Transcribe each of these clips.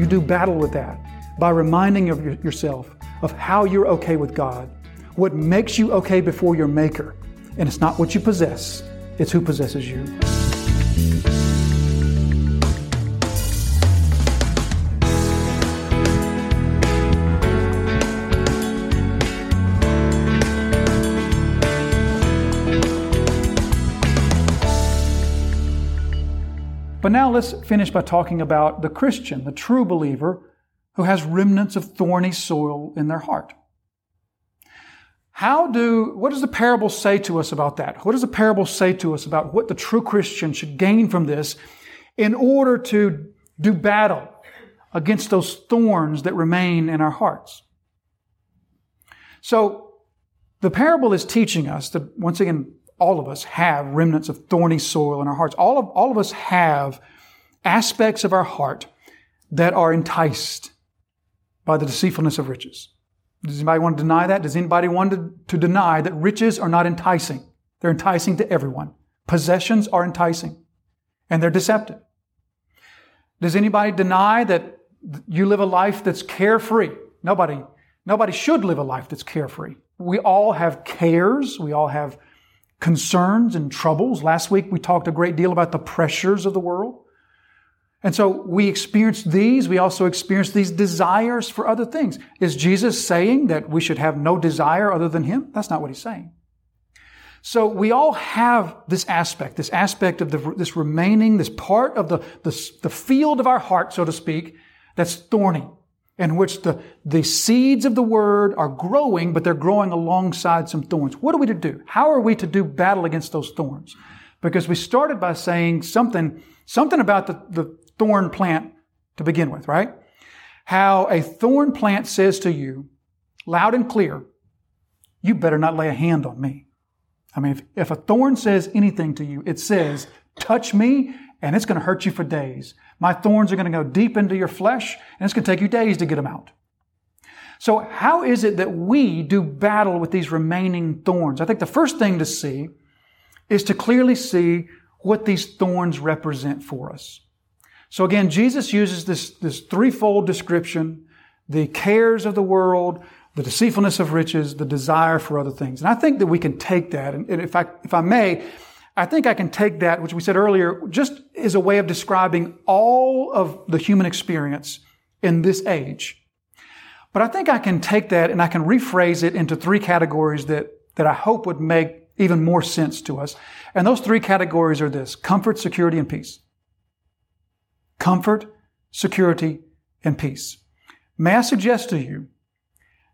You do battle with that by reminding of yourself of how you're okay with God, what makes you okay before your Maker. And it's not what you possess, it's who possesses you. But now let's finish by talking about the Christian, the true believer, who has remnants of thorny soil in their heart. How do, what does the parable say to us about that? What does the parable say to us about what the true Christian should gain from this in order to do battle against those thorns that remain in our hearts? So, the parable is teaching us that, once again, all of us have remnants of thorny soil in our hearts. All of, all of us have aspects of our heart that are enticed by the deceitfulness of riches. Does anybody want to deny that? Does anybody want to, to deny that riches are not enticing? They're enticing to everyone. Possessions are enticing and they're deceptive. Does anybody deny that you live a life that's carefree? Nobody, nobody should live a life that's carefree. We all have cares. We all have concerns and troubles. Last week we talked a great deal about the pressures of the world. And so we experience these. We also experience these desires for other things. Is Jesus saying that we should have no desire other than Him? That's not what He's saying. So we all have this aspect, this aspect of the, this remaining, this part of the, the, the field of our heart, so to speak, that's thorny in which the, the seeds of the word are growing, but they're growing alongside some thorns. What are we to do? How are we to do battle against those thorns? Because we started by saying something, something about the, the thorn plant to begin with, right? How a thorn plant says to you, loud and clear, you better not lay a hand on me. I mean, if, if a thorn says anything to you, it says, touch me and it's going to hurt you for days. My thorns are going to go deep into your flesh, and it's going to take you days to get them out. So, how is it that we do battle with these remaining thorns? I think the first thing to see is to clearly see what these thorns represent for us. So again, Jesus uses this, this threefold description, the cares of the world, the deceitfulness of riches, the desire for other things. And I think that we can take that, and if I, if I may, I think I can take that, which we said earlier, just as a way of describing all of the human experience in this age. But I think I can take that and I can rephrase it into three categories that, that I hope would make even more sense to us. And those three categories are this comfort, security, and peace. Comfort, security, and peace. May I suggest to you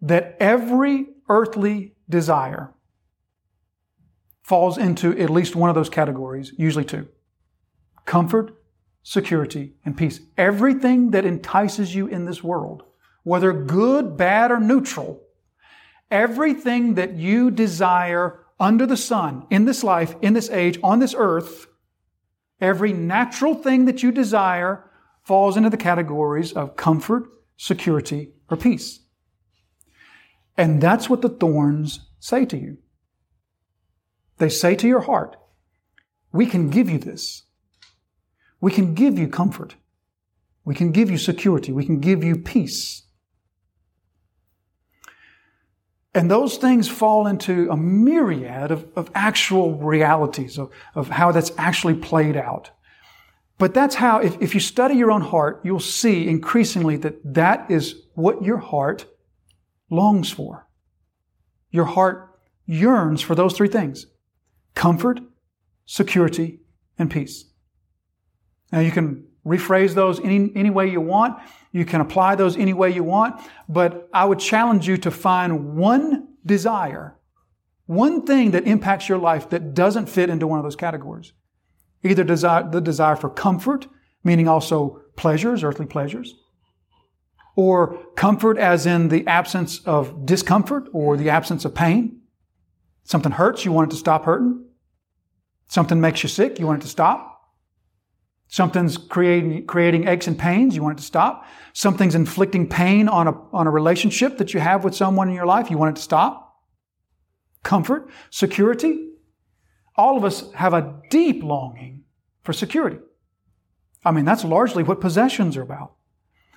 that every earthly desire falls into at least one of those categories, usually two. Comfort, security, and peace. Everything that entices you in this world, whether good, bad, or neutral, everything that you desire under the sun, in this life, in this age, on this earth, every natural thing that you desire falls into the categories of comfort, security, or peace. And that's what the thorns say to you. They say to your heart, we can give you this. We can give you comfort. We can give you security. We can give you peace. And those things fall into a myriad of, of actual realities of, of how that's actually played out. But that's how, if, if you study your own heart, you'll see increasingly that that is what your heart longs for. Your heart yearns for those three things comfort, security, and peace. Now you can rephrase those any, any way you want. You can apply those any way you want, but I would challenge you to find one desire, one thing that impacts your life that doesn't fit into one of those categories. Either desire, the desire for comfort, meaning also pleasures, earthly pleasures, or comfort as in the absence of discomfort or the absence of pain. Something hurts, you want it to stop hurting. Something makes you sick, you want it to stop. Something's creating, creating aches and pains, you want it to stop. Something's inflicting pain on a, on a relationship that you have with someone in your life, you want it to stop. Comfort, security. All of us have a deep longing for security. I mean, that's largely what possessions are about.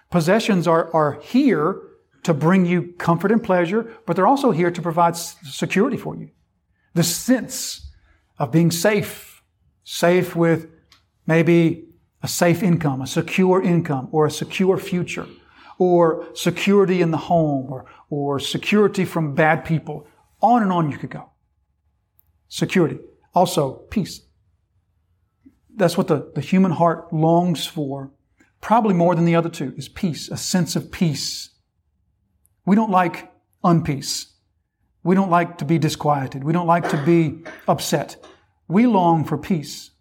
Possessions are, are here to bring you comfort and pleasure, but they're also here to provide security for you. The sense of being safe, safe with maybe a safe income, a secure income, or a secure future, or security in the home, or, or security from bad people. On and on you could go. Security. Also, peace. That's what the, the human heart longs for, probably more than the other two, is peace, a sense of peace. We don't like unpeace. We don't like to be disquieted. We don't like to be upset. We long for peace.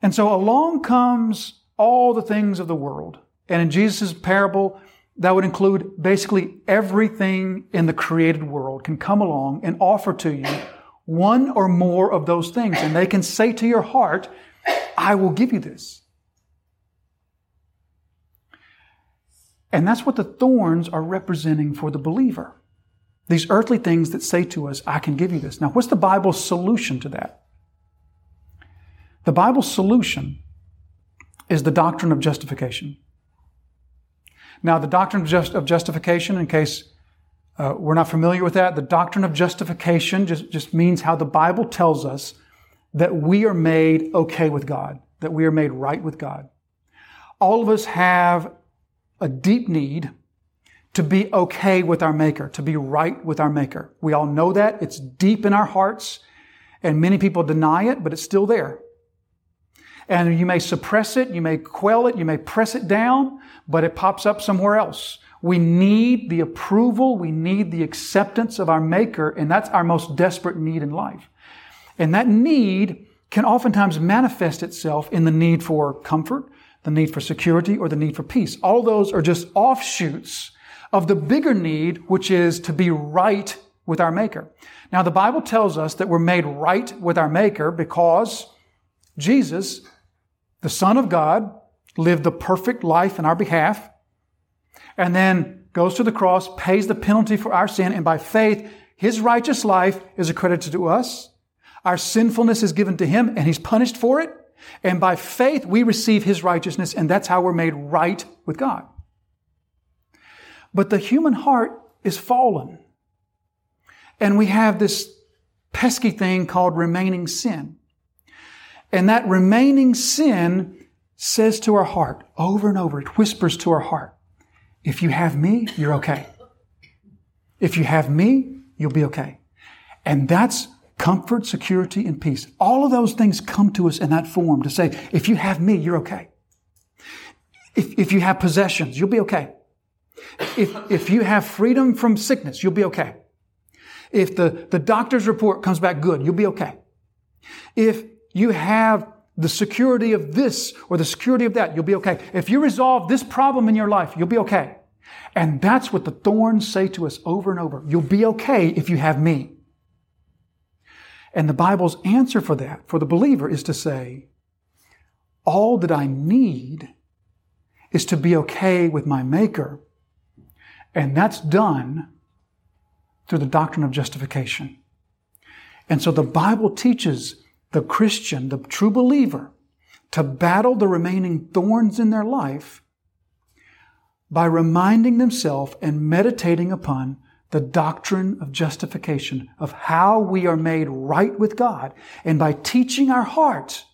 And so along comes all the things of the world. And in Jesus' parable, that would include basically everything in the created world can come along and offer to you one or more of those things. And they can say to your heart, I will give you this. And that's what the thorns are representing for the believer. These earthly things that say to us, I can give you this. Now, what's the Bible's solution to that? The Bible's solution is the doctrine of justification. Now, the doctrine of, just, of justification, in case uh, we're not familiar with that, the doctrine of justification just, just means how the Bible tells us that we are made okay with God, that we are made right with God. All of us have a deep need to be okay with our Maker, to be right with our Maker. We all know that. It's deep in our hearts, and many people deny it, but it's still there. And you may suppress it, you may quell it, you may press it down, but it pops up somewhere else. We need the approval, we need the acceptance of our Maker, and that's our most desperate need in life. And that need can oftentimes manifest itself in the need for comfort, the need for security, or the need for peace. All those are just offshoots of the bigger need, which is to be right with our Maker. Now, the Bible tells us that we're made right with our Maker because Jesus the Son of God lived the perfect life in our behalf and then goes to the cross, pays the penalty for our sin, and by faith, his righteous life is accredited to us. Our sinfulness is given to him and he's punished for it. And by faith, we receive his righteousness, and that's how we're made right with God. But the human heart is fallen. And we have this pesky thing called remaining sin. And that remaining sin says to our heart over and over, it whispers to our heart, if you have me, you're okay. If you have me, you'll be okay. And that's comfort, security, and peace. All of those things come to us in that form to say, if you have me, you're okay. If, if you have possessions, you'll be okay. If, if you have freedom from sickness, you'll be okay. If the, the doctor's report comes back good, you'll be okay. If you have the security of this or the security of that, you'll be okay. If you resolve this problem in your life, you'll be okay. And that's what the thorns say to us over and over. You'll be okay if you have me. And the Bible's answer for that, for the believer, is to say, all that I need is to be okay with my Maker. And that's done through the doctrine of justification. And so the Bible teaches the Christian, the true believer, to battle the remaining thorns in their life by reminding themselves and meditating upon the doctrine of justification, of how we are made right with God. And by teaching our hearts,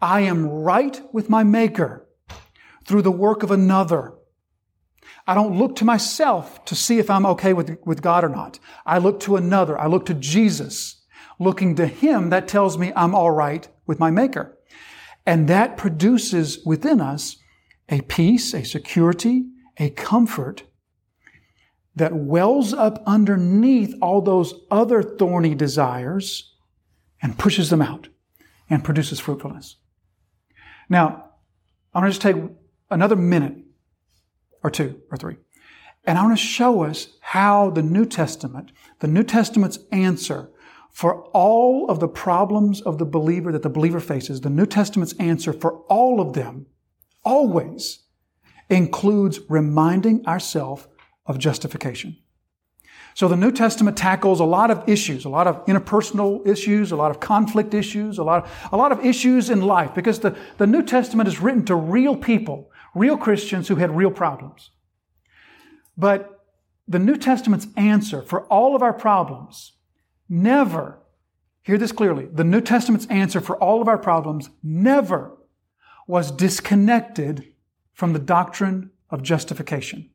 I am right with my Maker through the work of another. I don't look to myself to see if I'm okay with, with God or not. I look to another. I look to Jesus looking to Him, that tells me I'm all right with my Maker. And that produces within us a peace, a security, a comfort that wells up underneath all those other thorny desires and pushes them out and produces fruitfulness. Now, I'm going to just take another minute or two or three. And I want to show us how the New Testament, the New Testament's answer for all of the problems of the believer that the believer faces, the New Testament's answer for all of them always includes reminding ourselves of justification. So the New Testament tackles a lot of issues, a lot of interpersonal issues, a lot of conflict issues, a lot of, a lot of issues in life because the, the New Testament is written to real people, real Christians who had real problems. But the New Testament's answer for all of our problems never, hear this clearly, the New Testament's answer for all of our problems never was disconnected from the doctrine of justification.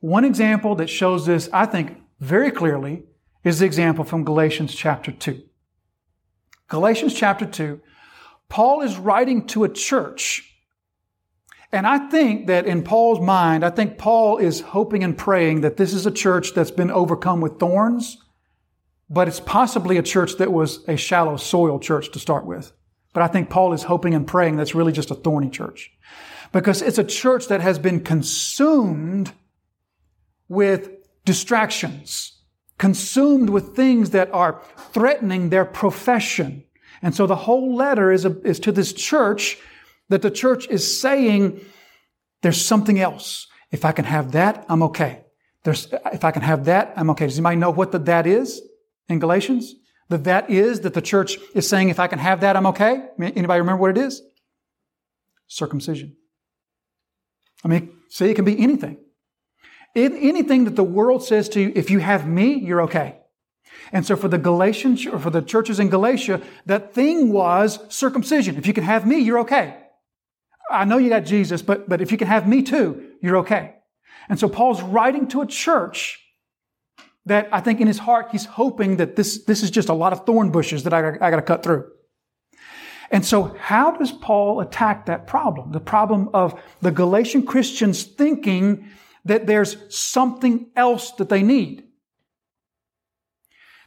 One example that shows this, I think, very clearly is the example from Galatians chapter 2. Galatians chapter 2, Paul is writing to a church. And I think that in Paul's mind, I think Paul is hoping and praying that this is a church that's been overcome with thorns, but it's possibly a church that was a shallow soil church to start with. But I think Paul is hoping and praying that's really just a thorny church. Because it's a church that has been consumed with distractions, consumed with things that are threatening their profession. And so the whole letter is, a, is to this church that the church is saying, there's something else. If I can have that, I'm okay. There's, if I can have that, I'm okay. Does anybody know what the that is in Galatians? The that is that the church is saying, if I can have that, I'm okay. Anybody remember what it is? Circumcision. I mean, see, it can be anything. Anything that the world says to you, if you have me, you're okay. And so for the Galatians, or for the churches in Galatia, that thing was circumcision. If you can have me, you're okay. I know you got Jesus, but, but if you can have me too, you're okay. And so Paul's writing to a church that I think in his heart, he's hoping that this, this is just a lot of thorn bushes that I, I got to cut through. And so how does Paul attack that problem? The problem of the Galatian Christians thinking that there's something else that they need.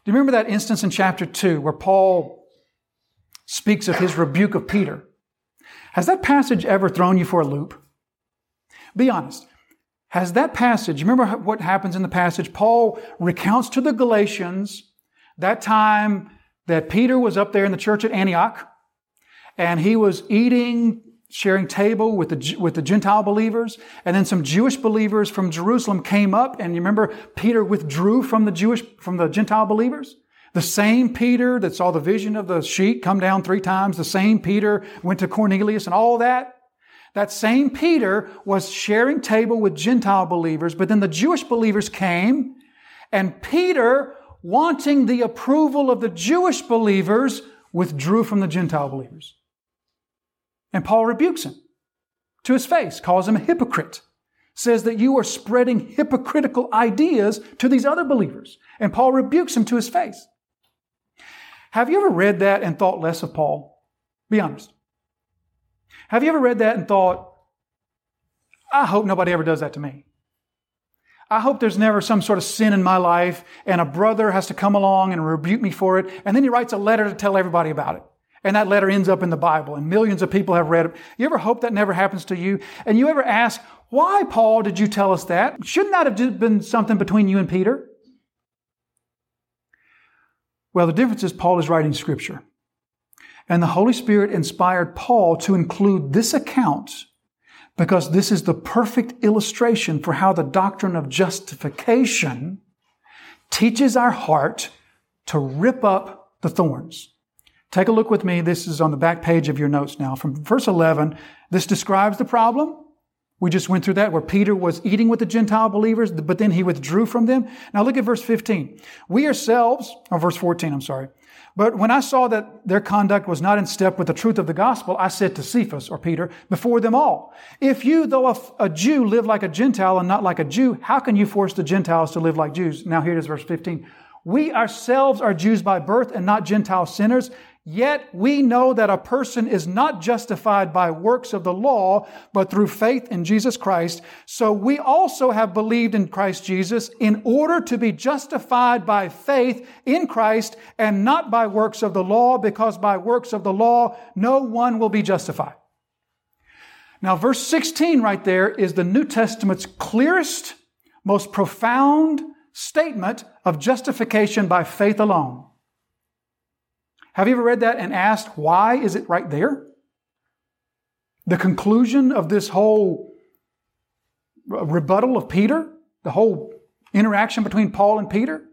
Do you remember that instance in chapter 2 where Paul speaks of his rebuke of Peter? Has that passage ever thrown you for a loop? Be honest. Has that passage, remember what happens in the passage? Paul recounts to the Galatians that time that Peter was up there in the church at Antioch and he was eating, sharing table with the, with the Gentile believers. And then some Jewish believers from Jerusalem came up and you remember Peter withdrew from the Jewish, from the Gentile believers? The same Peter that saw the vision of the sheet come down three times, the same Peter went to Cornelius and all that. That same Peter was sharing table with Gentile believers, but then the Jewish believers came, and Peter, wanting the approval of the Jewish believers, withdrew from the Gentile believers. And Paul rebukes him to his face, calls him a hypocrite, says that you are spreading hypocritical ideas to these other believers. And Paul rebukes him to his face. Have you ever read that and thought less of Paul? Be honest. Have you ever read that and thought, I hope nobody ever does that to me? I hope there's never some sort of sin in my life and a brother has to come along and rebuke me for it. And then he writes a letter to tell everybody about it. And that letter ends up in the Bible and millions of people have read it. You ever hope that never happens to you? And you ever ask, why, Paul, did you tell us that? Shouldn't that have been something between you and Peter? Well, the difference is Paul is writing scripture. And the Holy Spirit inspired Paul to include this account because this is the perfect illustration for how the doctrine of justification teaches our heart to rip up the thorns. Take a look with me. This is on the back page of your notes now. From verse 11, this describes the problem. We just went through that where Peter was eating with the Gentile believers, but then he withdrew from them. Now look at verse 15. We ourselves, or verse 14, I'm sorry. But when I saw that their conduct was not in step with the truth of the gospel, I said to Cephas, or Peter, before them all, if you, though a, a, Jew, live like a Gentile and not like a Jew, how can you force the Gentiles to live like Jews? Now here it is, verse 15. We ourselves are Jews by birth and not Gentile sinners. Yet we know that a person is not justified by works of the law, but through faith in Jesus Christ. So we also have believed in Christ Jesus in order to be justified by faith in Christ and not by works of the law, because by works of the law, no one will be justified. Now, verse 16 right there is the New Testament's clearest, most profound statement of justification by faith alone. Have you ever read that and asked, why is it right there? The conclusion of this whole uh, rebuttal of Peter, the whole interaction between Paul and Peter?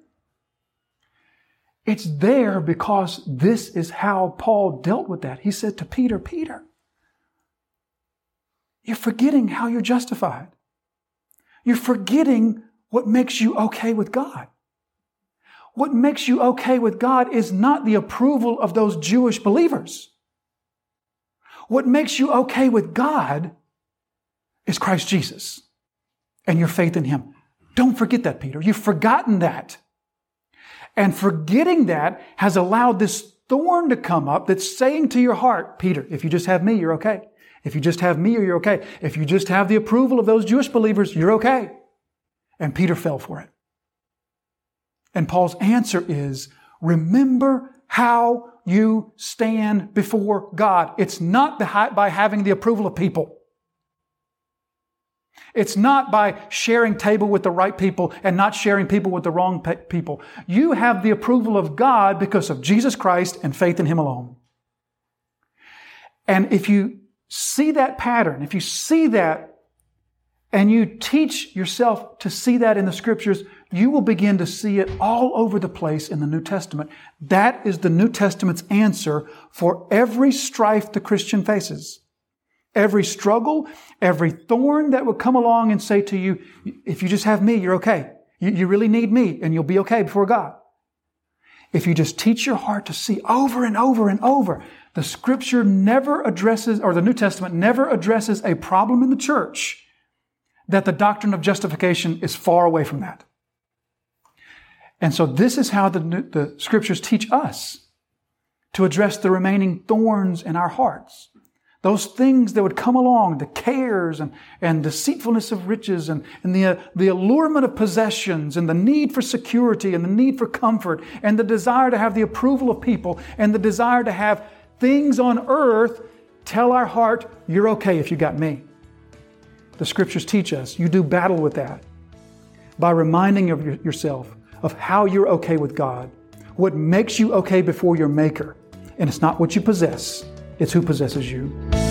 It's there because this is how Paul dealt with that. He said to Peter, Peter, you're forgetting how you're justified. You're forgetting what makes you okay with God. What makes you okay with God is not the approval of those Jewish believers. What makes you okay with God is Christ Jesus and your faith in Him. Don't forget that, Peter. You've forgotten that. And forgetting that has allowed this thorn to come up that's saying to your heart, Peter, if you just have me, you're okay. If you just have me, you're okay. If you just have the approval of those Jewish believers, you're okay. And Peter fell for it. And Paul's answer is, remember how you stand before God. It's not by having the approval of people. It's not by sharing table with the right people and not sharing people with the wrong people. You have the approval of God because of Jesus Christ and faith in Him alone. And if you see that pattern, if you see that and you teach yourself to see that in the scriptures, you will begin to see it all over the place in the New Testament. That is the New Testament's answer for every strife the Christian faces. Every struggle, every thorn that will come along and say to you, if you just have me, you're okay. You, you really need me and you'll be okay before God. If you just teach your heart to see over and over and over, the scripture never addresses, or the New Testament never addresses a problem in the church that the doctrine of justification is far away from that. And so this is how the, the scriptures teach us to address the remaining thorns in our hearts. Those things that would come along, the cares and, and deceitfulness of riches and, and the, uh, the allurement of possessions and the need for security and the need for comfort and the desire to have the approval of people and the desire to have things on earth tell our heart, you're okay if you got me. The scriptures teach us you do battle with that by reminding of your, yourself of how you're okay with God, what makes you okay before your Maker. And it's not what you possess, it's who possesses you.